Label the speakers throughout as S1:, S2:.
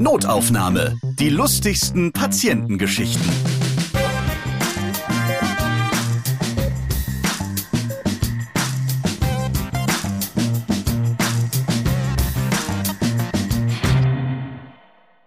S1: Notaufnahme. Die lustigsten Patientengeschichten.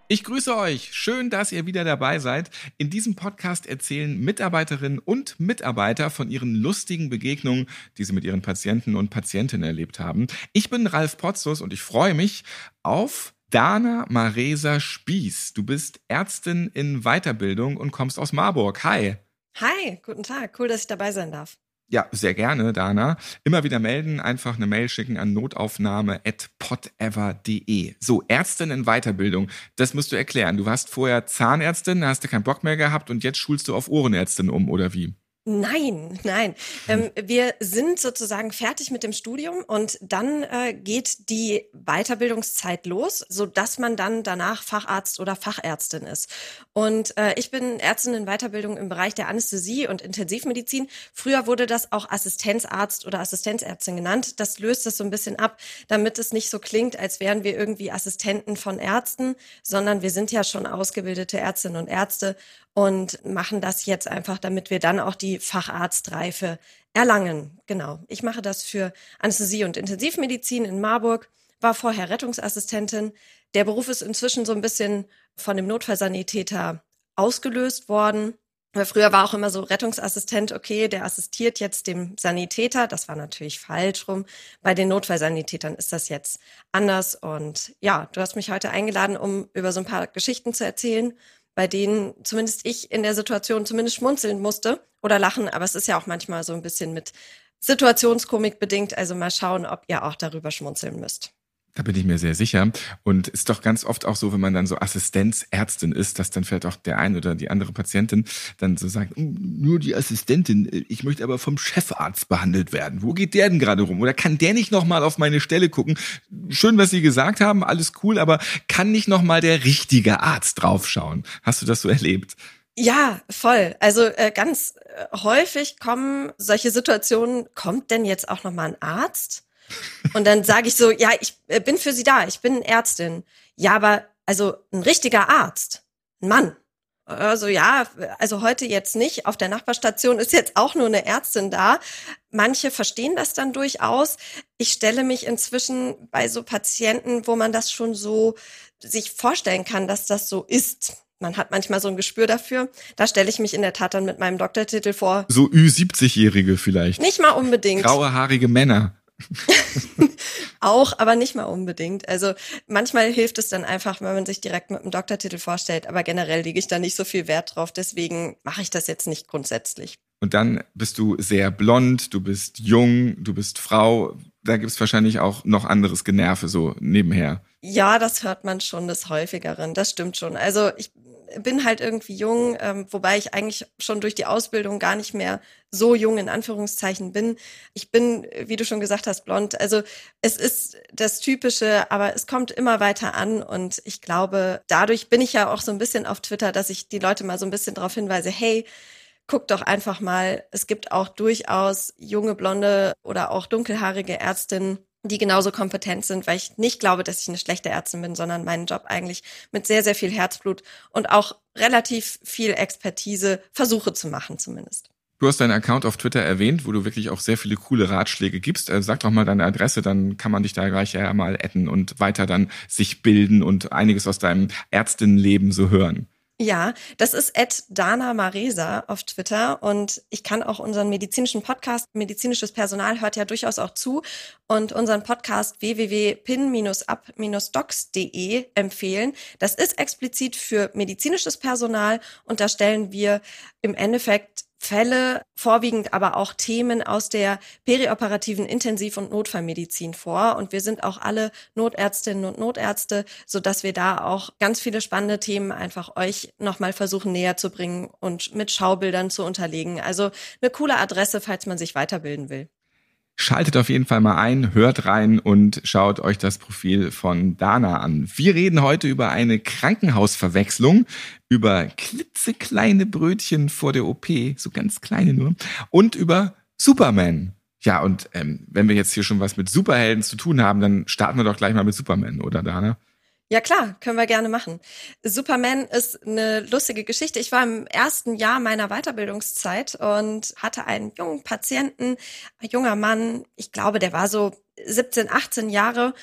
S2: Ich grüße euch. Schön, dass ihr wieder dabei seid. In diesem Podcast erzählen Mitarbeiterinnen und Mitarbeiter von ihren lustigen Begegnungen, die sie mit ihren Patienten und Patientinnen erlebt haben. Ich bin Ralf Potzus und ich freue mich auf Dana Maresa Spieß. Du bist Ärztin in Weiterbildung und kommst aus Marburg. Hi.
S3: Hi, guten Tag. Cool, dass ich dabei sein darf.
S2: Ja, sehr gerne, Dana. Immer wieder melden, einfach eine Mail schicken an notaufnahme.potever.de. So, Ärztin in Weiterbildung, das musst du erklären. Du warst vorher Zahnärztin, hast du keinen Bock mehr gehabt und jetzt schulst du auf Ohrenärztin um, oder wie?
S3: Nein, nein. Ähm, wir sind sozusagen fertig mit dem Studium und dann äh, geht die Weiterbildungszeit los, so dass man dann danach Facharzt oder Fachärztin ist. Und äh, ich bin Ärztin in Weiterbildung im Bereich der Anästhesie und Intensivmedizin. Früher wurde das auch Assistenzarzt oder Assistenzärztin genannt. Das löst das so ein bisschen ab, damit es nicht so klingt, als wären wir irgendwie Assistenten von Ärzten, sondern wir sind ja schon ausgebildete Ärztinnen und Ärzte und machen das jetzt einfach, damit wir dann auch die Facharztreife erlangen. Genau. Ich mache das für Anästhesie und Intensivmedizin in Marburg, war vorher Rettungsassistentin. Der Beruf ist inzwischen so ein bisschen von dem Notfallsanitäter ausgelöst worden. Früher war auch immer so Rettungsassistent, okay, der assistiert jetzt dem Sanitäter. Das war natürlich falsch rum. Bei den Notfallsanitätern ist das jetzt anders. Und ja, du hast mich heute eingeladen, um über so ein paar Geschichten zu erzählen bei denen zumindest ich in der Situation zumindest schmunzeln musste oder lachen. Aber es ist ja auch manchmal so ein bisschen mit Situationskomik bedingt. Also mal schauen, ob ihr auch darüber schmunzeln müsst.
S2: Da bin ich mir sehr sicher. Und ist doch ganz oft auch so, wenn man dann so Assistenzärztin ist, dass dann vielleicht auch der ein oder die andere Patientin dann so sagt, hm, nur die Assistentin, ich möchte aber vom Chefarzt behandelt werden. Wo geht der denn gerade rum? Oder kann der nicht nochmal auf meine Stelle gucken? Schön, was Sie gesagt haben, alles cool, aber kann nicht nochmal der richtige Arzt draufschauen? Hast du das so erlebt?
S3: Ja, voll. Also äh, ganz äh, häufig kommen solche Situationen, kommt denn jetzt auch nochmal ein Arzt? Und dann sage ich so, ja, ich äh, bin für Sie da, ich bin Ärztin. Ja, aber also ein richtiger Arzt, ein Mann. Also ja, also heute jetzt nicht. Auf der Nachbarstation ist jetzt auch nur eine Ärztin da. Manche verstehen das dann durchaus. Ich stelle mich inzwischen bei so Patienten, wo man das schon so sich vorstellen kann, dass das so ist. Man hat manchmal so ein Gespür dafür. Da stelle ich mich in der Tat dann mit meinem Doktortitel vor.
S2: So Ü70-Jährige vielleicht.
S3: Nicht mal unbedingt.
S2: Graue haarige Männer.
S3: auch, aber nicht mal unbedingt. Also manchmal hilft es dann einfach, wenn man sich direkt mit einem Doktortitel vorstellt, aber generell lege ich da nicht so viel Wert drauf, deswegen mache ich das jetzt nicht grundsätzlich.
S2: Und dann bist du sehr blond, du bist jung, du bist Frau. Da gibt es wahrscheinlich auch noch anderes Generve so nebenher.
S3: Ja, das hört man schon des Häufigeren. Das stimmt schon. Also ich bin halt irgendwie jung, ähm, wobei ich eigentlich schon durch die Ausbildung gar nicht mehr so jung in Anführungszeichen bin. Ich bin, wie du schon gesagt hast, blond. Also es ist das Typische, aber es kommt immer weiter an und ich glaube, dadurch bin ich ja auch so ein bisschen auf Twitter, dass ich die Leute mal so ein bisschen darauf hinweise, hey, guck doch einfach mal, es gibt auch durchaus junge, blonde oder auch dunkelhaarige Ärztinnen, die genauso kompetent sind, weil ich nicht glaube, dass ich eine schlechte Ärztin bin, sondern meinen Job eigentlich mit sehr, sehr viel Herzblut und auch relativ viel Expertise versuche zu machen zumindest.
S2: Du hast deinen Account auf Twitter erwähnt, wo du wirklich auch sehr viele coole Ratschläge gibst. Also sag doch mal deine Adresse, dann kann man dich da gleich ja mal adden und weiter dann sich bilden und einiges aus deinem Ärztinnenleben so hören.
S3: Ja, das ist Ed Dana Maresa auf Twitter und ich kann auch unseren medizinischen Podcast, medizinisches Personal hört ja durchaus auch zu und unseren Podcast www.pin-up-docs.de empfehlen. Das ist explizit für medizinisches Personal und da stellen wir im Endeffekt Fälle, vorwiegend aber auch Themen aus der perioperativen Intensiv- und Notfallmedizin vor. Und wir sind auch alle Notärztinnen und Notärzte, so dass wir da auch ganz viele spannende Themen einfach euch nochmal versuchen näher zu bringen und mit Schaubildern zu unterlegen. Also eine coole Adresse, falls man sich weiterbilden will.
S2: Schaltet auf jeden Fall mal ein, hört rein und schaut euch das Profil von Dana an. Wir reden heute über eine Krankenhausverwechslung, über klitzekleine Brötchen vor der OP, so ganz kleine nur, und über Superman. Ja, und ähm, wenn wir jetzt hier schon was mit Superhelden zu tun haben, dann starten wir doch gleich mal mit Superman, oder Dana?
S3: Ja klar, können wir gerne machen. Superman ist eine lustige Geschichte. Ich war im ersten Jahr meiner Weiterbildungszeit und hatte einen jungen Patienten, ein junger Mann, ich glaube, der war so 17, 18 Jahre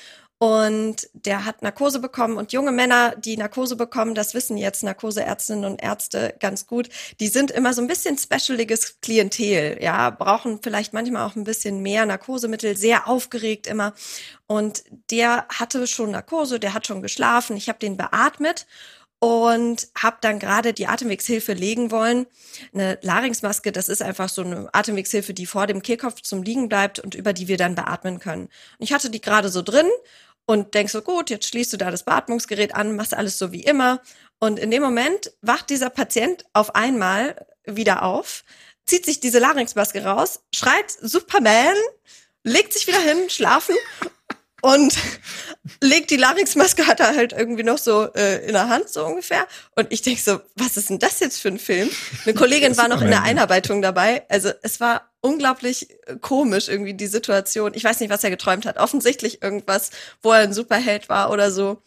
S3: und der hat Narkose bekommen und junge Männer, die Narkose bekommen, das wissen jetzt Narkoseärztinnen und Ärzte ganz gut, die sind immer so ein bisschen specialiges Klientel, ja, brauchen vielleicht manchmal auch ein bisschen mehr Narkosemittel, sehr aufgeregt immer. Und der hatte schon Narkose, der hat schon geschlafen, ich habe den beatmet und habe dann gerade die Atemwegshilfe legen wollen. Eine Larynxmaske, das ist einfach so eine Atemwegshilfe, die vor dem Kehlkopf zum Liegen bleibt und über die wir dann beatmen können. Und ich hatte die gerade so drin und denkst so, gut, jetzt schließt du da das Beatmungsgerät an, machst alles so wie immer. Und in dem Moment wacht dieser Patient auf einmal wieder auf, zieht sich diese Larynxmaske raus, schreit Superman, legt sich wieder hin, schlafen und legt die Larynxmaske, hat er halt irgendwie noch so äh, in der Hand, so ungefähr. Und ich denk so, was ist denn das jetzt für ein Film? Eine Kollegin war noch in der Einarbeitung dabei. Also es war unglaublich äh, komisch irgendwie die Situation. Ich weiß nicht, was er geträumt hat. Offensichtlich irgendwas, wo er ein Superheld war oder so.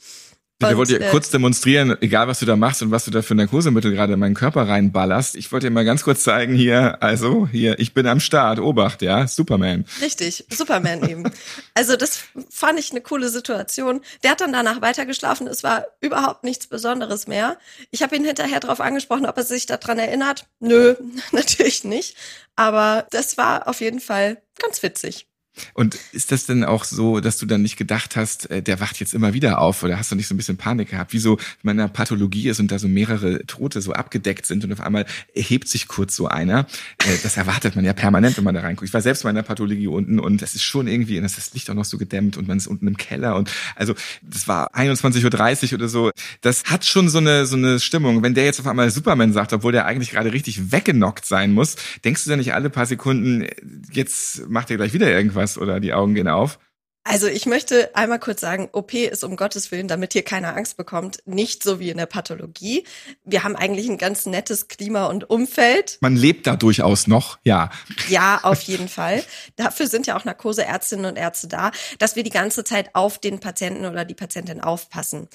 S2: Ich wollte dir äh, kurz demonstrieren, egal was du da machst und was du da für Narkosemittel gerade in meinen Körper reinballerst. Ich wollte dir mal ganz kurz zeigen hier, also hier, ich bin am Start, Obacht, ja, Superman.
S3: Richtig, Superman eben. Also das fand ich eine coole Situation. Der hat dann danach weitergeschlafen, es war überhaupt nichts Besonderes mehr. Ich habe ihn hinterher darauf angesprochen, ob er sich daran erinnert. Nö, natürlich nicht. Aber das war auf jeden Fall ganz witzig.
S2: Und ist das denn auch so, dass du dann nicht gedacht hast, äh, der wacht jetzt immer wieder auf oder hast du nicht so ein bisschen Panik gehabt? Wie so in meiner Pathologie ist und da so mehrere Tote so abgedeckt sind und auf einmal erhebt sich kurz so einer. Äh, das erwartet man ja permanent, wenn man da reinguckt. Ich war selbst mal in der Pathologie unten und das ist schon irgendwie, und das ist das Licht auch noch so gedämmt und man ist unten im Keller und also das war 21.30 Uhr oder so. Das hat schon so eine, so eine Stimmung. Wenn der jetzt auf einmal Superman sagt, obwohl der eigentlich gerade richtig weggenockt sein muss, denkst du dann nicht alle paar Sekunden, jetzt macht er gleich wieder irgendwas? Was oder die Augen gehen auf.
S3: Also ich möchte einmal kurz sagen, OP ist um Gottes Willen, damit hier keiner Angst bekommt, nicht so wie in der Pathologie. Wir haben eigentlich ein ganz nettes Klima und Umfeld.
S2: Man lebt da durchaus noch, ja.
S3: Ja, auf jeden Fall. Dafür sind ja auch Narkoseärztinnen und Ärzte da, dass wir die ganze Zeit auf den Patienten oder die Patientin aufpassen.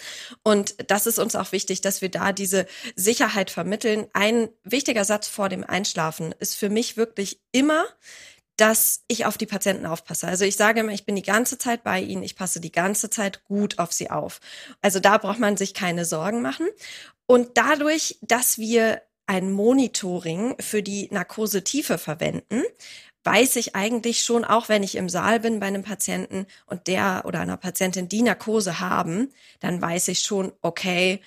S3: Und das ist uns auch wichtig, dass wir da diese Sicherheit vermitteln. Ein wichtiger Satz vor dem Einschlafen ist für mich wirklich immer, dass ich auf die Patienten aufpasse. Also ich sage immer, ich bin die ganze Zeit bei ihnen, ich passe die ganze Zeit gut auf sie auf. Also da braucht man sich keine Sorgen machen. Und dadurch, dass wir ein Monitoring für die Narkosetiefe verwenden, weiß ich eigentlich schon, auch wenn ich im Saal bin bei einem Patienten und der oder einer Patientin die Narkose haben, dann weiß ich schon, okay,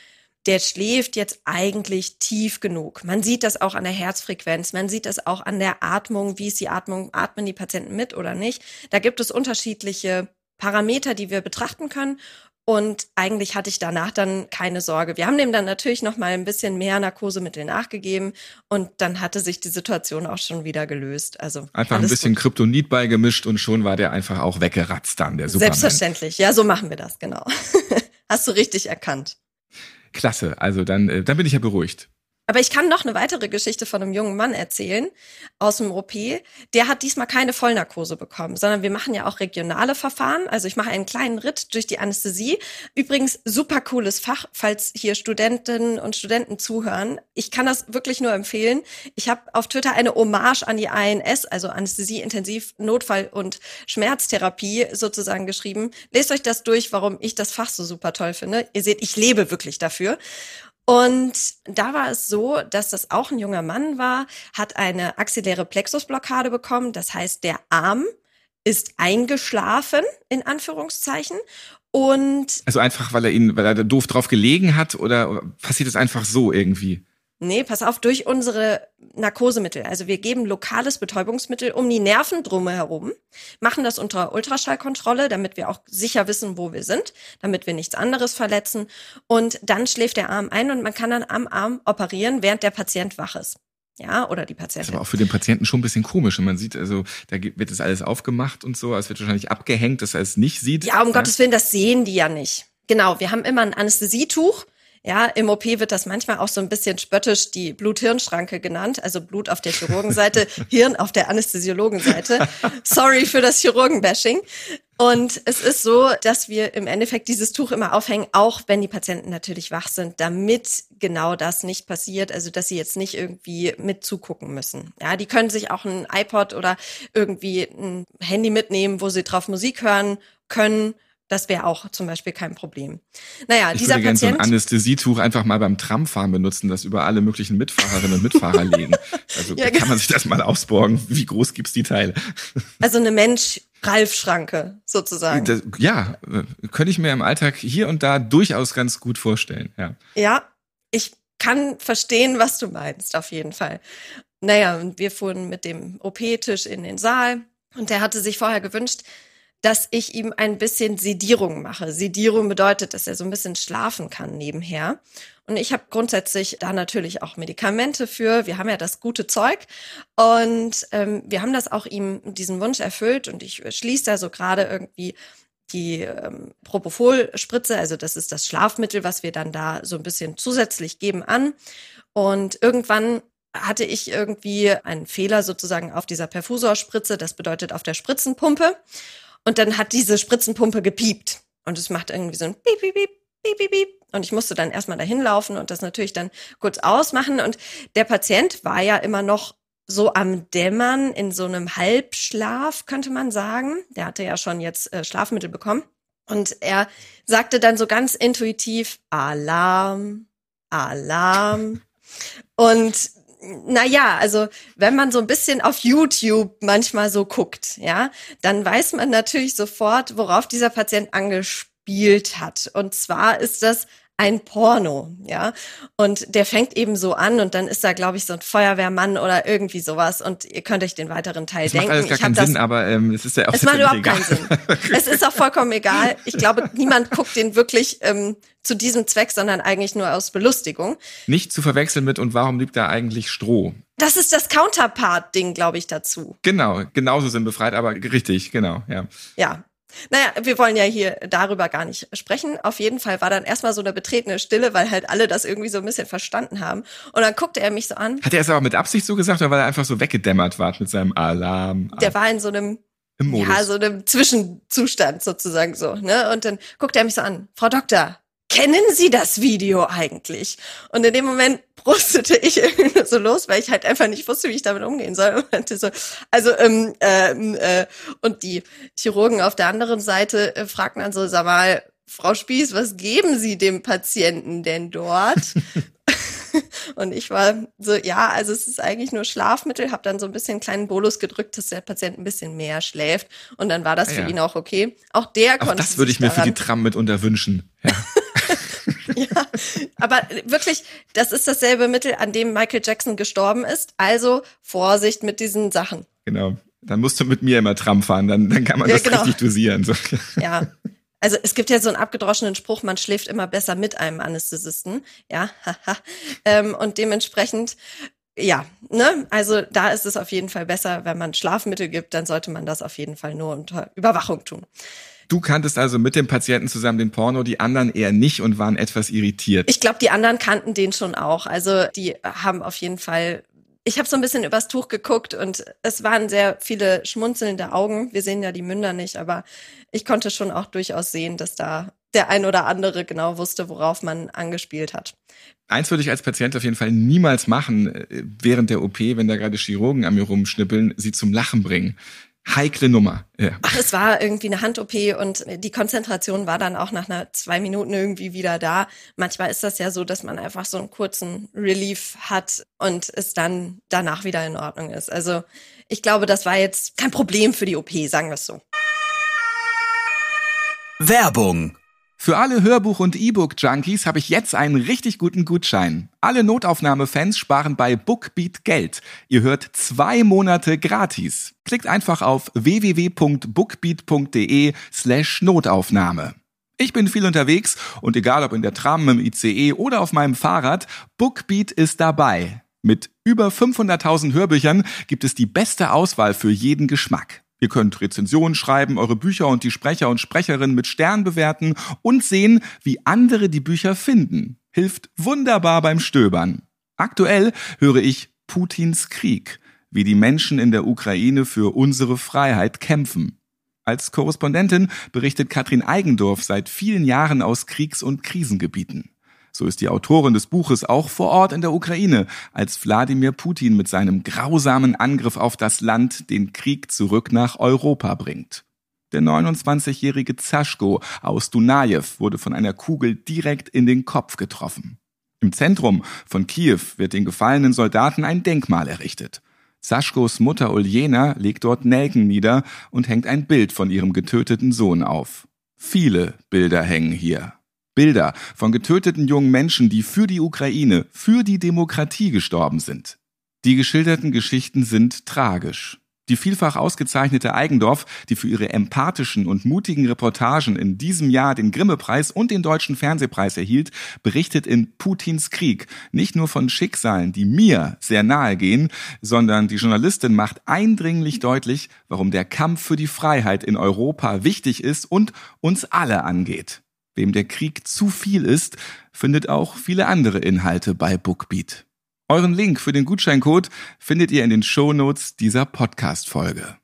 S3: der schläft jetzt eigentlich tief genug. Man sieht das auch an der Herzfrequenz, man sieht das auch an der Atmung, wie ist die Atmung, atmen die Patienten mit oder nicht. Da gibt es unterschiedliche Parameter, die wir betrachten können. Und eigentlich hatte ich danach dann keine Sorge. Wir haben dem dann natürlich noch mal ein bisschen mehr Narkosemittel nachgegeben und dann hatte sich die Situation auch schon wieder gelöst. Also
S2: einfach ein bisschen gut. Kryptonit beigemischt und schon war der einfach auch weggeratzt dann der Superman.
S3: Selbstverständlich, ja, so machen wir das genau. Hast du richtig erkannt.
S2: Klasse. Also dann, äh, dann bin ich ja beruhigt.
S3: Aber ich kann noch eine weitere Geschichte von einem jungen Mann erzählen aus dem OP. Der hat diesmal keine Vollnarkose bekommen, sondern wir machen ja auch regionale Verfahren. Also ich mache einen kleinen Ritt durch die Anästhesie. Übrigens super cooles Fach, falls hier Studentinnen und Studenten zuhören. Ich kann das wirklich nur empfehlen. Ich habe auf Twitter eine Hommage an die ANS, also Anästhesie, Intensiv, Notfall und Schmerztherapie sozusagen geschrieben. Lest euch das durch, warum ich das Fach so super toll finde. Ihr seht, ich lebe wirklich dafür. Und da war es so, dass das auch ein junger Mann war, hat eine axilläre Plexusblockade bekommen. Das heißt, der Arm ist eingeschlafen, in Anführungszeichen. Und
S2: also einfach, weil er ihn, weil er doof drauf gelegen hat oder passiert es einfach so irgendwie?
S3: Nee, pass auf, durch unsere Narkosemittel. Also wir geben lokales Betäubungsmittel um die Nerven drumherum, machen das unter Ultraschallkontrolle, damit wir auch sicher wissen, wo wir sind, damit wir nichts anderes verletzen. Und dann schläft der Arm ein und man kann dann am Arm operieren, während der Patient wach ist. Ja, oder die Patientin. Das
S2: ist aber auch für den Patienten schon ein bisschen komisch. Und man sieht also, da wird das alles aufgemacht und so. Es wird wahrscheinlich abgehängt, dass er es nicht sieht.
S3: Ja, um ja. Gottes Willen, das sehen die ja nicht. Genau, wir haben immer ein Anästhesietuch ja, im OP wird das manchmal auch so ein bisschen spöttisch die Blut-Hirn-Schranke genannt, also Blut auf der Chirurgenseite, Hirn auf der Anästhesiologenseite. Sorry für das Chirurgenbashing. Und es ist so, dass wir im Endeffekt dieses Tuch immer aufhängen, auch wenn die Patienten natürlich wach sind, damit genau das nicht passiert. Also, dass sie jetzt nicht irgendwie mit zugucken müssen. Ja, die können sich auch ein iPod oder irgendwie ein Handy mitnehmen, wo sie drauf Musik hören können das wäre auch zum Beispiel kein Problem. Naja,
S2: ich
S3: dieser
S2: würde gerne so ein
S3: Patient.
S2: Anästhesietuch einfach mal beim Tramfahren benutzen, das über alle möglichen Mitfahrerinnen und Mitfahrer legen. Also
S3: Ja,
S2: kann man sich das mal ausborgen. Wie groß gibt's die Teile?
S3: also eine Mensch-Ralf-Schranke sozusagen.
S2: Das, ja, könnte ich mir im Alltag hier und da durchaus ganz gut vorstellen. Ja.
S3: Ja, ich kann verstehen, was du meinst, auf jeden Fall. Naja, und wir fuhren mit dem OP-Tisch in den Saal und der hatte sich vorher gewünscht, dass ich ihm ein bisschen Sedierung mache. Sedierung bedeutet, dass er so ein bisschen schlafen kann nebenher. Und ich habe grundsätzlich da natürlich auch Medikamente für. Wir haben ja das gute Zeug. Und ähm, wir haben das auch ihm diesen Wunsch erfüllt. Und ich schließe da so gerade irgendwie die ähm, Propofol-Spritze, also das ist das Schlafmittel, was wir dann da so ein bisschen zusätzlich geben an. Und irgendwann hatte ich irgendwie einen Fehler sozusagen auf dieser Perfusorspritze, das bedeutet auf der Spritzenpumpe. Und dann hat diese Spritzenpumpe gepiept. Und es macht irgendwie so ein Piep, Piep, Piep, Piep, Piep, Piep. Und ich musste dann erstmal dahin laufen und das natürlich dann kurz ausmachen. Und der Patient war ja immer noch so am Dämmern in so einem Halbschlaf, könnte man sagen. Der hatte ja schon jetzt äh, Schlafmittel bekommen. Und er sagte dann so ganz intuitiv, Alarm, Alarm. Und naja, also wenn man so ein bisschen auf YouTube manchmal so guckt, ja, dann weiß man natürlich sofort, worauf dieser Patient angespielt hat. Und zwar ist das ein Porno, ja. Und der fängt eben so an und dann ist da, glaube ich, so ein Feuerwehrmann oder irgendwie sowas und ihr könnt euch den weiteren Teil
S2: Das
S3: denken.
S2: macht alles gar
S3: ich
S2: keinen
S3: das,
S2: Sinn, aber ähm, es ist ja auch
S3: es macht überhaupt
S2: egal.
S3: keinen Sinn. Es ist auch vollkommen egal. Ich glaube, niemand guckt den wirklich ähm, zu diesem Zweck, sondern eigentlich nur aus Belustigung.
S2: Nicht zu verwechseln mit und warum liegt da eigentlich Stroh?
S3: Das ist das Counterpart-Ding, glaube ich, dazu.
S2: Genau, genauso sinnbefreit, aber richtig, genau, ja.
S3: Ja. Naja, wir wollen ja hier darüber gar nicht sprechen. Auf jeden Fall war dann erstmal so eine betretene Stille, weil halt alle das irgendwie so ein bisschen verstanden haben. Und dann guckte er mich so an.
S2: Hat er es aber mit Absicht so gesagt oder weil er einfach so weggedämmert war mit seinem Alarm?
S3: Der war in so einem,
S2: im Modus.
S3: ja, so einem Zwischenzustand sozusagen so, ne? Und dann guckte er mich so an. Frau Doktor, kennen Sie das Video eigentlich? Und in dem Moment brustete ich irgendwie so los, weil ich halt einfach nicht wusste, wie ich damit umgehen soll. Und meinte so, also, ähm, ähm, äh, und die Chirurgen auf der anderen Seite äh, fragten dann so, sag mal, Frau Spieß, was geben Sie dem Patienten denn dort? Und ich war so, ja, also es ist eigentlich nur Schlafmittel, habe dann so ein bisschen einen kleinen Bolus gedrückt, dass der Patient ein bisschen mehr schläft. Und dann war das
S2: Ah,
S3: für
S2: ja.
S3: ihn auch okay. Auch der
S2: Auch
S3: konnte
S2: das würde ich mir für die Tram mitunter wünschen. Ja.
S3: aber wirklich, das ist dasselbe Mittel, an dem Michael Jackson gestorben ist. Also Vorsicht mit diesen Sachen.
S2: Genau. Dann musst du mit mir immer Tram fahren, dann, dann kann man
S3: Ja,
S2: das
S3: genau.
S2: richtig dosieren. So.
S3: Ja. Also es gibt ja so einen abgedroschenen Spruch, man schläft immer besser mit einem Anästhesisten. Ja, ähm, und dementsprechend, ja, ne, also da ist es auf jeden Fall besser, wenn man Schlafmittel gibt, dann sollte man das auf jeden Fall nur unter Überwachung tun.
S2: Du kanntest also mit dem Patienten zusammen den Porno, die anderen eher nicht und waren etwas irritiert.
S3: Ich glaube, die anderen kannten den schon auch. Also die haben auf jeden Fall. Ich habe so ein bisschen übers Tuch geguckt und es waren sehr viele schmunzelnde Augen. Wir sehen ja die Münder nicht, aber ich konnte schon auch durchaus sehen, dass da der ein oder andere genau wusste, worauf man angespielt hat.
S2: Eins würde ich als Patient auf jeden Fall niemals machen, äh, während der OP, wenn da gerade Chirurgen an mir rumschnippeln, sie zum Lachen bringen. Heikle Nummer. Ja.
S3: Ach, es war irgendwie eine Hand-OP und die Konzentration war dann auch nach einer zwei Minuten irgendwie wieder da. Manchmal ist das ja so, dass man einfach so einen kurzen Relief hat und es dann danach wieder in Ordnung ist. Also ich glaube, das war jetzt kein Problem für die OP, sagen wir es so.
S1: Werbung.
S2: Für alle Hörbuch- und E-Book-Junkies habe ich jetzt einen richtig guten Gutschein. Alle Notaufnahme-Fans sparen bei Bookbeat Geld. Ihr hört zwei Monate gratis. Klickt einfach auf www.bookbeat.de slash Notaufnahme. Ich bin viel unterwegs und egal ob in der Tram, im ICE oder auf meinem Fahrrad, Bookbeat ist dabei. Mit über 500.000 Hörbüchern gibt es die beste Auswahl für jeden Geschmack. Ihr könnt Rezensionen schreiben, eure Bücher und die Sprecher und Sprecherinnen mit Stern bewerten und sehen, wie andere die Bücher finden. Hilft wunderbar beim Stöbern. Aktuell höre ich Putins Krieg, wie die Menschen in der Ukraine für unsere Freiheit kämpfen. Als Korrespondentin berichtet Katrin Eigendorf seit vielen Jahren aus Kriegs- und Krisengebieten. So ist die Autorin des Buches auch vor Ort in der Ukraine, als Wladimir Putin mit seinem grausamen Angriff auf das Land den Krieg zurück nach Europa bringt. Der 29-jährige Zaschko aus Dunajew wurde von einer Kugel direkt in den Kopf getroffen. Im Zentrum von Kiew wird den gefallenen Soldaten ein Denkmal errichtet. Saschkos Mutter Uljena legt dort Nelken nieder und hängt ein Bild von ihrem getöteten Sohn auf. Viele Bilder hängen hier. Bilder von getöteten jungen Menschen, die für die Ukraine, für die Demokratie gestorben sind. Die geschilderten Geschichten sind tragisch. Die vielfach ausgezeichnete Eigendorf, die für ihre empathischen und mutigen Reportagen in diesem Jahr den Grimme-Preis und den Deutschen Fernsehpreis erhielt, berichtet in Putins Krieg nicht nur von Schicksalen, die mir sehr nahe gehen, sondern die Journalistin macht eindringlich deutlich, warum der Kampf für die Freiheit in Europa wichtig ist und uns alle angeht. Wem der Krieg zu viel ist, findet auch viele andere Inhalte bei Bookbeat. Euren Link für den Gutscheincode findet ihr in den Shownotes dieser Podcast-Folge.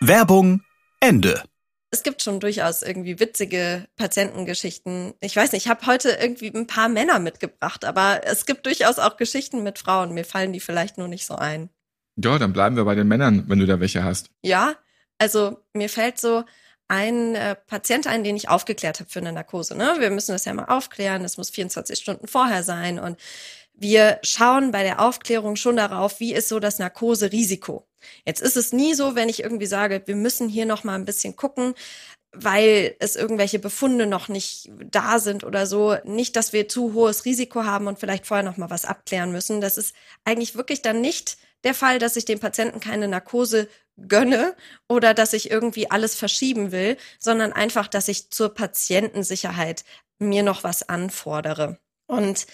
S1: Werbung Ende.
S3: Es gibt schon durchaus irgendwie witzige Patientengeschichten. Ich weiß nicht, ich habe heute irgendwie ein paar Männer mitgebracht, aber es gibt durchaus auch Geschichten mit Frauen. Mir fallen die vielleicht nur nicht so ein.
S2: Ja, dann bleiben wir bei den Männern, wenn du da welche hast.
S3: Ja, also mir fällt so ein äh, Patient ein, den ich aufgeklärt habe für eine Narkose. Ne? Wir müssen das ja mal aufklären, das muss 24 Stunden vorher sein und wir schauen bei der Aufklärung schon darauf, wie ist so das Narkoserisiko. Jetzt ist es nie so, wenn ich irgendwie sage, wir müssen hier noch mal ein bisschen gucken, weil es irgendwelche Befunde noch nicht da sind oder so. Nicht, dass wir zu hohes Risiko haben und vielleicht vorher noch mal was abklären müssen. Das ist eigentlich wirklich dann nicht der Fall, dass ich dem Patienten keine Narkose gönne oder dass ich irgendwie alles verschieben will, sondern einfach, dass ich zur Patientensicherheit mir noch was anfordere. Und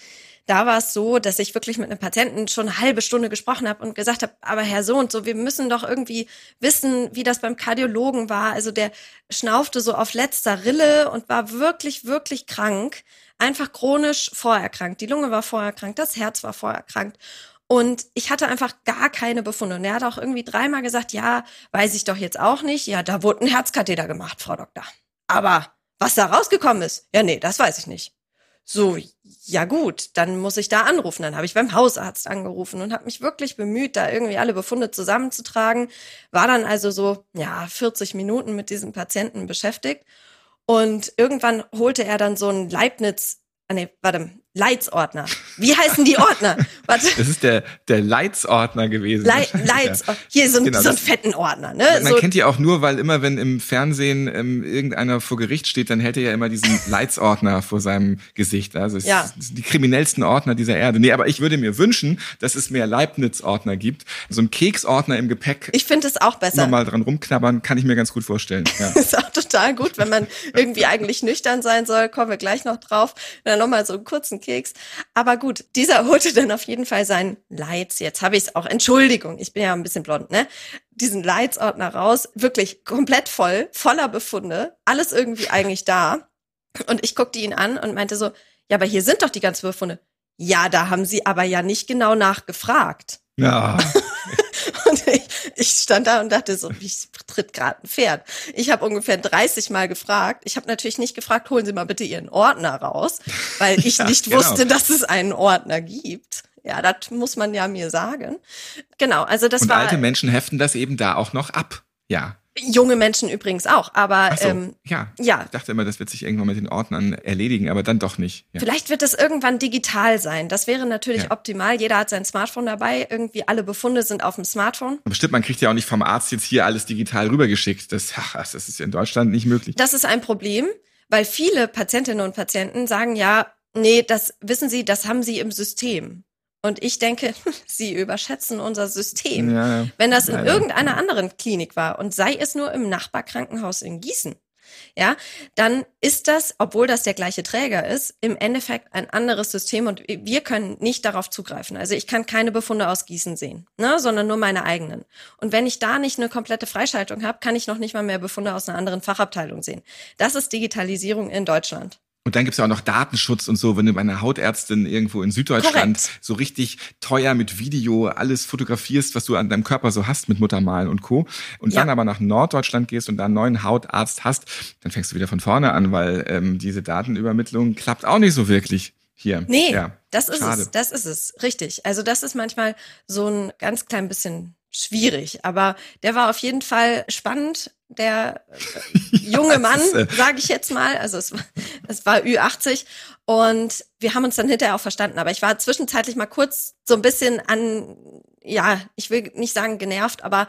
S3: da war es so, dass ich wirklich mit einem Patienten schon eine halbe Stunde gesprochen habe und gesagt habe, aber Herr so und so, wir müssen doch irgendwie wissen, wie das beim Kardiologen war. Also der schnaufte so auf letzter Rille und war wirklich, wirklich krank. Einfach chronisch vorerkrankt. Die Lunge war vorerkrankt, das Herz war vorerkrankt. Und ich hatte einfach gar keine Befunde. Und er hat auch irgendwie dreimal gesagt, ja, weiß ich doch jetzt auch nicht. Ja, da wurde ein Herzkatheter gemacht, Frau Doktor. Aber was da rausgekommen ist, ja, nee, das weiß ich nicht. So, ja gut, dann muss ich da anrufen. Dann habe ich beim Hausarzt angerufen und habe mich wirklich bemüht, da irgendwie alle Befunde zusammenzutragen. War dann also so, ja, 40 Minuten mit diesem Patienten beschäftigt. Und irgendwann holte er dann so ein Leibniz, ah nee, warte, Leitsordner. Wie heißen die Ordner?
S2: Warte. Das ist der, der Leitsordner gewesen.
S3: Le Leits Hier so, genau, so einen fetten Ordner. Ne?
S2: Man
S3: so.
S2: kennt die auch nur, weil immer, wenn im Fernsehen ähm, irgendeiner vor Gericht steht, dann hält er ja immer diesen Leitsordner vor seinem Gesicht. Also es ja. sind die kriminellsten Ordner dieser Erde. Nee, aber ich würde mir wünschen, dass es mehr Leibniz-Ordner gibt. So ein Keksordner im Gepäck.
S3: Ich finde es auch besser.
S2: Mal dran rumknabbern, kann ich mir ganz gut vorstellen. Ja.
S3: ist auch total gut, wenn man irgendwie eigentlich nüchtern sein soll. Kommen wir gleich noch drauf. Dann nochmal so einen kurzen Keks. Aber gut, dieser holte dann auf jeden Fall seinen Leits. Jetzt habe ich es auch. Entschuldigung, ich bin ja ein bisschen blond, ne? Diesen Leitsordner raus, wirklich komplett voll, voller Befunde, alles irgendwie eigentlich da. Und ich guckte ihn an und meinte so, ja, aber hier sind doch die ganzen Befunde. Ja, da haben sie aber ja nicht genau nachgefragt.
S2: Ja.
S3: ich stand da und dachte so, ich tritt gerade ein Pferd. Ich habe ungefähr 30 Mal gefragt. Ich habe natürlich nicht gefragt, holen Sie mal bitte Ihren Ordner raus, weil ich ja, nicht genau. wusste, dass es einen Ordner gibt. Ja, das muss man ja mir sagen. Genau, also das
S2: und
S3: war.
S2: Alte Menschen heften das eben da auch noch ab. Ja.
S3: Junge Menschen übrigens auch, aber
S2: so, ähm, ja. ja. Ich dachte immer, das wird sich irgendwann mit den Ordnern erledigen, aber dann doch nicht.
S3: Ja. Vielleicht wird das irgendwann digital sein. Das wäre natürlich ja. optimal. Jeder hat sein Smartphone dabei. Irgendwie alle Befunde sind auf dem Smartphone.
S2: Aber stimmt, man kriegt ja auch nicht vom Arzt jetzt hier alles digital rübergeschickt. Das, ach, das ist in Deutschland nicht möglich.
S3: Das ist ein Problem, weil viele Patientinnen und Patienten sagen ja, nee, das wissen Sie, das haben Sie im System. Und ich denke, sie überschätzen unser System. Ja, Wenn das in leider. irgendeiner anderen Klinik war und sei es nur im Nachbarkrankenhaus in Gießen, ja, dann ist das, obwohl das der gleiche Träger ist, im Endeffekt ein anderes System und wir können nicht darauf zugreifen. Also ich kann keine Befunde aus Gießen sehen, ne, sondern nur meine eigenen. Und wenn ich da nicht eine komplette Freischaltung habe, kann ich noch nicht mal mehr Befunde aus einer anderen Fachabteilung sehen. Das ist Digitalisierung in Deutschland.
S2: Und dann gibt's ja auch noch Datenschutz und so, wenn du bei einer Hautärztin irgendwo in Süddeutschland
S3: Korrekt.
S2: so richtig teuer mit Video alles fotografierst, was du an deinem Körper so hast mit Muttermalen und Co. Und
S3: Ja.
S2: dann aber nach Norddeutschland gehst und da einen neuen Hautarzt hast, dann fängst du wieder von vorne an, weil ähm, diese Datenübermittlung klappt auch nicht so wirklich hier.
S3: Nee,
S2: ja.
S3: das ist
S2: schade.
S3: es. Das ist es. Richtig. Also das ist manchmal so ein ganz klein bisschen schwierig. Aber der war auf jeden Fall spannend. Der äh, junge Mann,
S2: äh,
S3: sage ich jetzt mal. Also es, war- es war Ü80 und wir haben uns dann hinterher auch verstanden. Aber ich war zwischenzeitlich mal kurz so ein bisschen an, ja, ich will nicht sagen genervt, aber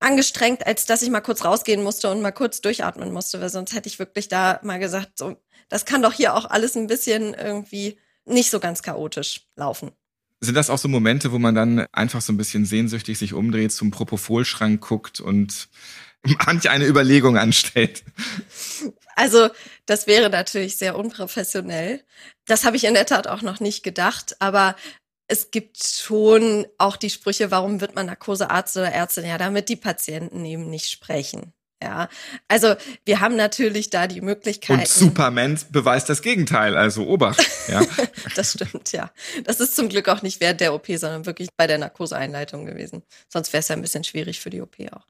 S3: angestrengt, als dass ich mal kurz rausgehen musste und mal kurz durchatmen musste, weil sonst hätte ich wirklich da mal gesagt, so, das kann doch hier auch alles ein bisschen irgendwie nicht so ganz chaotisch laufen.
S2: Sind das auch so Momente, wo man dann einfach so ein bisschen sehnsüchtig sich umdreht, zum Propofolschrank guckt und manch eine Überlegung anstellt?
S3: Also, das wäre natürlich sehr unprofessionell. Das habe ich in der Tat auch noch nicht gedacht, aber es gibt schon auch die Sprüche, warum wird man Narkosearzt oder Ärztin? Ja, damit die Patienten eben nicht sprechen. Ja, also wir haben natürlich da die Möglichkeiten.
S2: Und Superman beweist das Gegenteil, also Obacht. Ja.
S3: Das stimmt, ja. Das ist zum Glück auch nicht während der OP, sondern wirklich bei der Narkoseeinleitung gewesen. Sonst wäre es ja ein bisschen schwierig für die OP auch.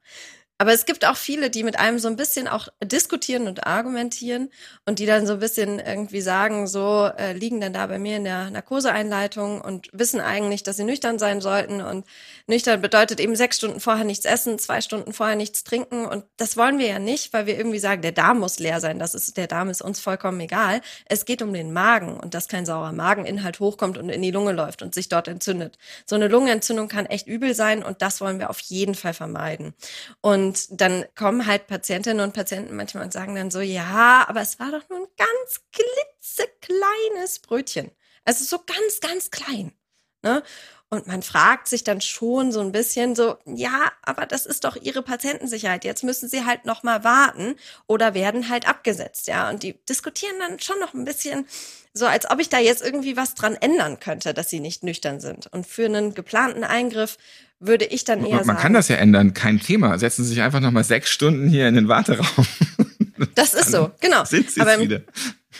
S3: Aber es gibt auch viele, die mit einem so ein bisschen auch diskutieren und argumentieren und die dann so ein bisschen irgendwie sagen, so äh, liegen dann da bei mir in der Narkoseeinleitung und wissen eigentlich, dass sie nüchtern sein sollten. Und nüchtern bedeutet eben sechs Stunden vorher nichts essen, zwei Stunden vorher nichts trinken. Und das wollen wir ja nicht, weil wir irgendwie sagen, der Darm muss leer sein. Das ist, der Darm ist uns vollkommen egal. Es geht um den Magen und dass kein saurer Mageninhalt hochkommt und in die Lunge läuft und sich dort entzündet. So eine Lungenentzündung kann echt übel sein und das wollen wir auf jeden Fall vermeiden. Und dann kommen halt Patientinnen und Patienten manchmal und sagen dann so, ja, aber es war doch nur ein ganz klitzekleines Brötchen. Also so ganz, ganz klein. Ne? Und man fragt sich dann schon so ein bisschen so, ja, aber das ist doch ihre Patientensicherheit. Jetzt müssen sie halt noch mal warten oder werden halt abgesetzt, ja. Und die diskutieren dann schon noch ein bisschen so, als ob ich da jetzt irgendwie was dran ändern könnte, dass sie nicht nüchtern sind. Und für einen geplanten Eingriff würde ich dann eher
S2: Man, man
S3: sagen,
S2: kann das ja ändern, kein Thema. Setzen Sie sich einfach nochmal sechs Stunden hier in den Warteraum.
S3: das ist so, genau.
S2: Sind Sie
S3: aber im,
S2: wieder?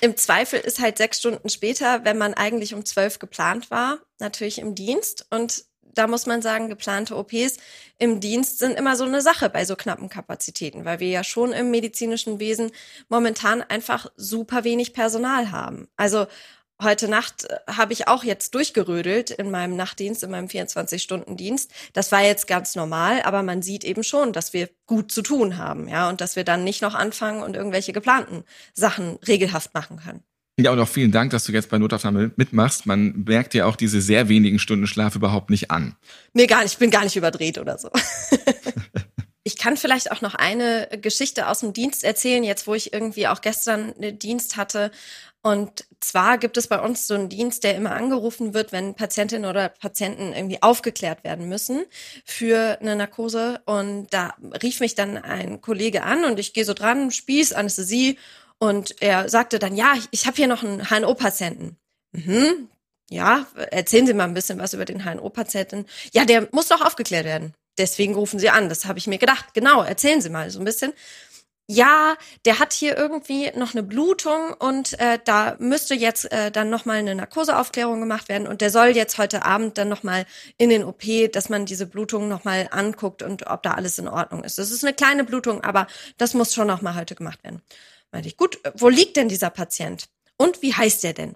S3: Im Zweifel ist halt sechs Stunden später, wenn man eigentlich um zwölf geplant war, natürlich im Dienst. Und da muss man sagen, geplante OPs im Dienst sind immer so eine Sache bei so knappen Kapazitäten, weil wir ja schon im medizinischen Wesen momentan einfach super wenig Personal haben. Also heute Nacht äh, habe ich auch jetzt durchgerödelt in meinem Nachtdienst, in meinem 24-Stunden-Dienst. Das war jetzt ganz normal, aber man sieht eben schon, dass wir gut zu tun haben, ja, und dass wir dann nicht noch anfangen und irgendwelche geplanten Sachen regelhaft machen können.
S2: Ja, und auch vielen Dank, dass du jetzt bei Notaufnahme mitmachst. Man merkt ja auch diese sehr wenigen Stunden Schlaf überhaupt nicht an.
S3: Nee, gar nicht, ich bin gar nicht überdreht oder so. Ich kann vielleicht auch noch eine Geschichte aus dem Dienst erzählen, jetzt wo ich irgendwie auch gestern einen Dienst hatte. Und zwar gibt es bei uns so einen Dienst, der immer angerufen wird, wenn Patientinnen oder Patienten irgendwie aufgeklärt werden müssen für eine Narkose. Und da rief mich dann ein Kollege an und ich gehe so dran, Spieß, Anästhesie. Und er sagte dann, ja, ich habe hier noch einen HNO-Patienten. Mhm, ja, erzählen Sie mal ein bisschen was über den HNO-Patienten. Ja, der muss doch aufgeklärt werden. Deswegen rufen Sie an. Das habe ich mir gedacht. Genau, erzählen Sie mal so ein bisschen. Ja, der hat hier irgendwie noch eine Blutung und äh, da müsste jetzt äh, dann nochmal eine Narkoseaufklärung gemacht werden und der soll jetzt heute Abend dann nochmal in den OP, dass man diese Blutung nochmal anguckt und ob da alles in Ordnung ist. Das ist eine kleine Blutung, aber das muss schon nochmal heute gemacht werden. Meinte ich, gut, wo liegt denn dieser Patient? Und wie heißt der denn?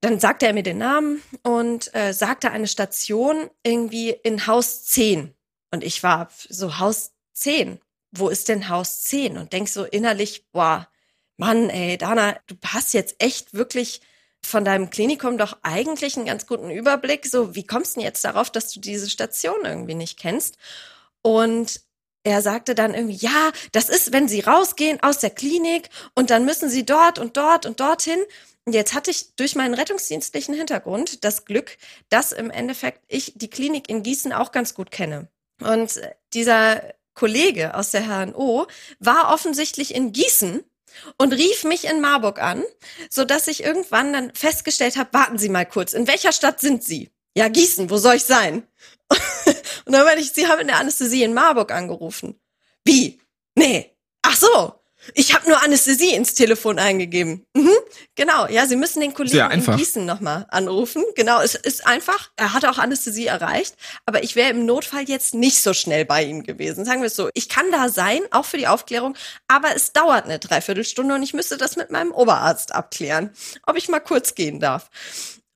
S3: Dann sagte er mir den Namen und äh, sagte eine Station irgendwie in Haus 10. Und ich war so Haus 10. Wo ist denn Haus 10? Und denk so innerlich, boah, Mann, ey, Dana, du hast jetzt echt wirklich von deinem Klinikum doch eigentlich einen ganz guten Überblick. So, wie kommst du denn jetzt darauf, dass du diese Station irgendwie nicht kennst? Und er sagte dann irgendwie, ja, das ist, wenn Sie rausgehen aus der Klinik und dann müssen Sie dort und dort und dorthin. Und jetzt hatte ich durch meinen rettungsdienstlichen Hintergrund das Glück, dass im Endeffekt ich die Klinik in Gießen auch ganz gut kenne. Und dieser Kollege aus der HNO war offensichtlich in Gießen und rief mich in Marburg an, so dass ich irgendwann dann festgestellt habe, warten Sie mal kurz, in welcher Stadt sind Sie? Ja, Gießen, wo soll ich sein? und dann meinte ich, Sie haben in der Anästhesie in Marburg angerufen. Wie? Nee. Ach so. Ich habe nur Anästhesie ins Telefon eingegeben. Mhm, genau, ja, Sie müssen den Kollegen in Gießen nochmal anrufen. Genau, es ist einfach, er hat auch Anästhesie erreicht, aber ich wäre im Notfall jetzt nicht so schnell bei ihm gewesen. Sagen wir es so. Ich kann da sein, auch für die Aufklärung, aber es dauert eine Dreiviertelstunde und ich müsste das mit meinem Oberarzt abklären, ob ich mal kurz gehen darf.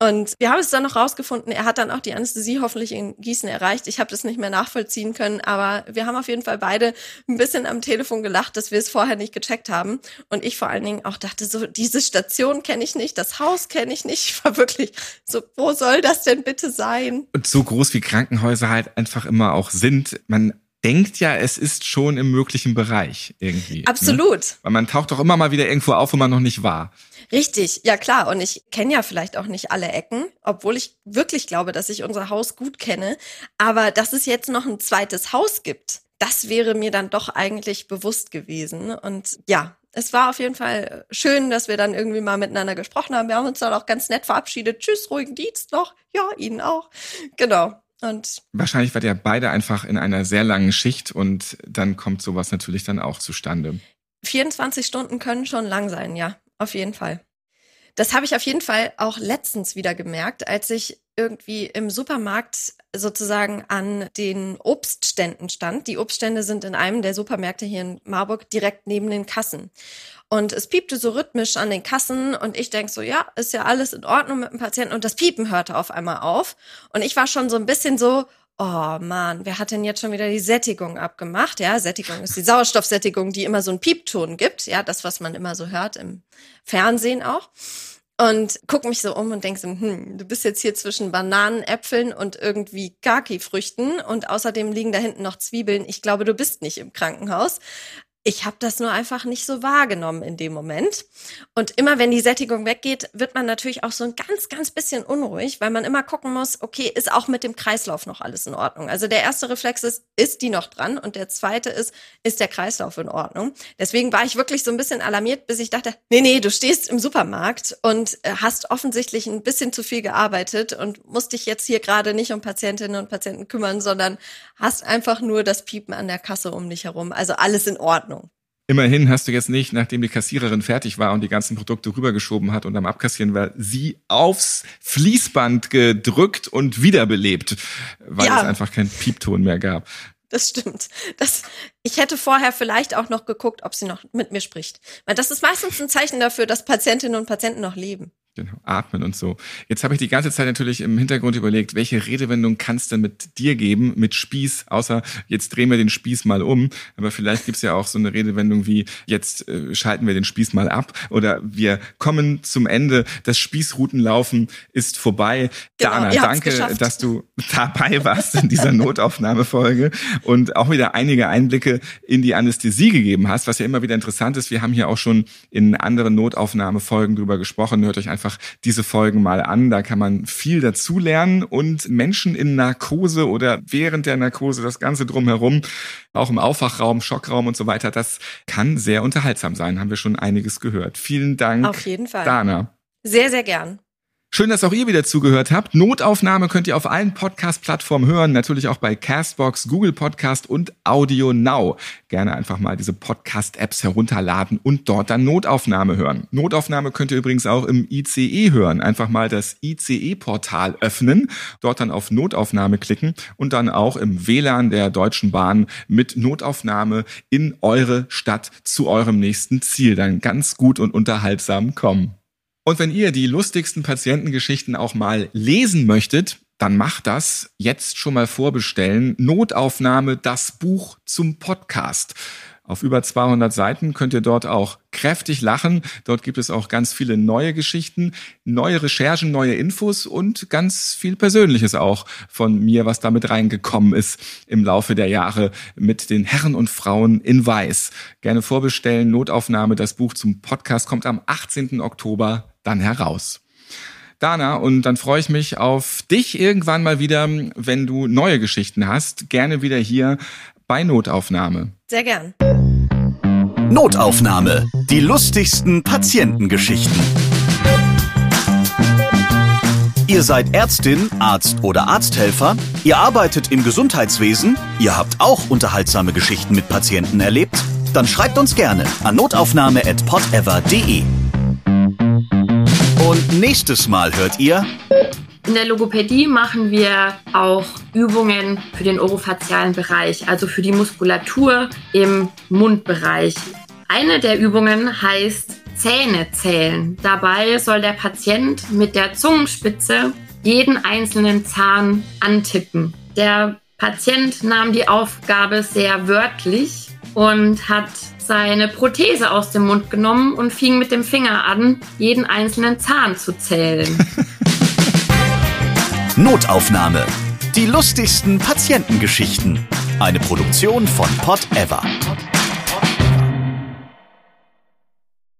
S3: Und wir haben es dann noch rausgefunden, er hat dann auch die Anästhesie hoffentlich in Gießen erreicht. Ich habe das nicht mehr nachvollziehen können, aber wir haben auf jeden Fall beide ein bisschen am Telefon gelacht, dass wir es vorher nicht gecheckt haben. Und ich vor allen Dingen auch dachte, so, diese Station kenne ich nicht, das Haus kenne ich nicht. Ich war wirklich so, wo soll das denn bitte sein?
S2: Und so groß wie Krankenhäuser halt einfach immer auch sind, man denkt ja, es ist schon im möglichen Bereich irgendwie.
S3: Ne? Absolut. Ne?
S2: Weil man taucht doch immer mal wieder irgendwo auf, wo man noch nicht war.
S3: Richtig, ja klar. Und ich kenne ja vielleicht auch nicht alle Ecken, obwohl ich wirklich glaube, dass ich unser Haus gut kenne. Aber dass es jetzt noch ein zweites Haus gibt, das wäre mir dann doch eigentlich bewusst gewesen. Und ja, es war auf jeden Fall schön, dass wir dann irgendwie mal miteinander gesprochen haben. Wir haben uns dann auch ganz nett verabschiedet. Tschüss, ruhigen Dienst noch. Ja, Ihnen auch. Genau. Und
S2: Wahrscheinlich wart ihr beide einfach in einer sehr langen Schicht und dann kommt sowas natürlich dann auch zustande.
S3: 24 Stunden können schon lang sein, ja, auf jeden Fall. Das habe ich auf jeden Fall auch letztens wieder gemerkt, als ich irgendwie im Supermarkt sozusagen an den Obstständen stand. Die Obststände sind in einem der Supermärkte hier in Marburg direkt neben den Kassen. Und es piepte so rhythmisch an den Kassen und ich denk so, ja, ist ja alles in Ordnung mit dem Patienten und das Piepen hörte auf einmal auf. Und ich war schon so ein bisschen so, oh man, wer hat denn jetzt schon wieder die Sättigung abgemacht? Ja, Sättigung ist die Sauerstoffsättigung, die immer so einen Piepton gibt. Ja, das, was man immer so hört im Fernsehen auch. Und guck mich so um und denk so, hm, du bist jetzt hier zwischen Bananen, Äpfeln und irgendwie Kaki-Früchten und außerdem liegen da hinten noch Zwiebeln. Ich glaube, du bist nicht im Krankenhaus. Ich habe das nur einfach nicht so wahrgenommen in dem Moment. Und immer wenn die Sättigung weggeht, wird man natürlich auch so ein ganz, ganz bisschen unruhig, weil man immer gucken muss, okay, ist auch mit dem Kreislauf noch alles in Ordnung? Also der erste Reflex ist, ist die noch dran? Und der zweite ist, ist der Kreislauf in Ordnung? Deswegen war ich wirklich so ein bisschen alarmiert, bis ich dachte, nee, nee, du stehst im Supermarkt und äh, hast offensichtlich ein bisschen zu viel gearbeitet und musst dich jetzt hier gerade nicht um Patientinnen und Patienten kümmern, sondern hast einfach nur das Piepen an der Kasse um dich herum. Also alles in Ordnung.
S2: Immerhin hast du jetzt nicht, nachdem die Kassiererin fertig war und die ganzen Produkte rübergeschoben hat und am Abkassieren war, sie aufs Fließband gedrückt und wiederbelebt, weil ja. es einfach keinen Piepton mehr gab.
S3: Das stimmt. Das, ich hätte vorher vielleicht auch noch geguckt, ob sie noch mit mir spricht. Weil das ist meistens ein Zeichen dafür, dass Patientinnen und Patienten noch leben.
S2: Genau, atmen und so. Jetzt habe ich die ganze Zeit natürlich im Hintergrund überlegt, welche Redewendung kannst du mit dir geben, mit Spieß, außer jetzt drehen wir den Spieß mal um. Aber vielleicht gibt's ja auch so eine Redewendung wie, jetzt äh, schalten wir den Spieß mal ab oder wir kommen zum Ende, das Spießrutenlaufen ist vorbei. Genau, Dana, danke, dass du dabei warst in dieser Notaufnahmefolge und auch wieder einige Einblicke in die Anästhesie gegeben hast, was ja immer wieder interessant ist. Wir haben hier auch schon in anderen Notaufnahmefolgen drüber gesprochen. Hört euch einfach einfach diese Folgen mal an. Da kann man viel dazu lernen und Menschen in Narkose oder während der Narkose das Ganze drumherum, auch im Aufwachraum, Schockraum und so weiter, das kann sehr unterhaltsam sein. Haben wir schon einiges gehört. Vielen Dank.
S3: Auf jeden Fall.
S2: Dana.
S3: Sehr, sehr gern.
S2: Schön, dass auch ihr wieder zugehört habt. Notaufnahme könnt ihr auf allen Podcast-Plattformen hören, natürlich auch bei Castbox, Google Podcast und Audio Now. Gerne einfach mal diese Podcast-Apps herunterladen und dort dann Notaufnahme hören. Notaufnahme könnt ihr übrigens auch im ICE hören. Einfach mal das ICE-Portal öffnen, dort dann auf Notaufnahme klicken und dann auch im WLAN der Deutschen Bahn mit Notaufnahme in eure Stadt zu eurem nächsten Ziel dann ganz gut und unterhaltsam kommen. Und wenn ihr die lustigsten Patientengeschichten auch mal lesen möchtet, dann macht das jetzt schon mal vorbestellen. Notaufnahme, das Buch zum Podcast. Auf über 200 Seiten könnt ihr dort auch kräftig lachen. Dort gibt es auch ganz viele neue Geschichten, neue Recherchen, neue Infos und ganz viel Persönliches auch von mir, was damit reingekommen ist im Laufe der Jahre mit den Herren und Frauen in Weiß. Gerne vorbestellen. Notaufnahme, das Buch zum Podcast kommt am 18. Oktober dann heraus. Dana, und dann freue ich mich auf dich irgendwann mal wieder, wenn du neue Geschichten hast. Gerne wieder hier bei Notaufnahme.
S3: Sehr gern.
S1: Notaufnahme. Die lustigsten Patientengeschichten. Ihr seid Ärztin, Arzt oder Arzthelfer, ihr arbeitet im Gesundheitswesen, ihr habt auch unterhaltsame Geschichten mit Patienten erlebt Dann schreibt uns gerne an notaufnahme.podever.de. Und nächstes Mal hört ihr.
S4: In der Logopädie machen wir auch Übungen für den orofazialen Bereich, also für die Muskulatur im Mundbereich. Eine der Übungen heißt Zähne zählen. Dabei soll der Patient mit der Zungenspitze jeden einzelnen Zahn antippen. Der Patient nahm die Aufgabe sehr wörtlich und hat seine Prothese aus dem Mund genommen und fing mit dem Finger an, jeden einzelnen Zahn zu zählen.
S1: Notaufnahme. Die lustigsten Patientengeschichten. Eine Produktion von Pot Ever.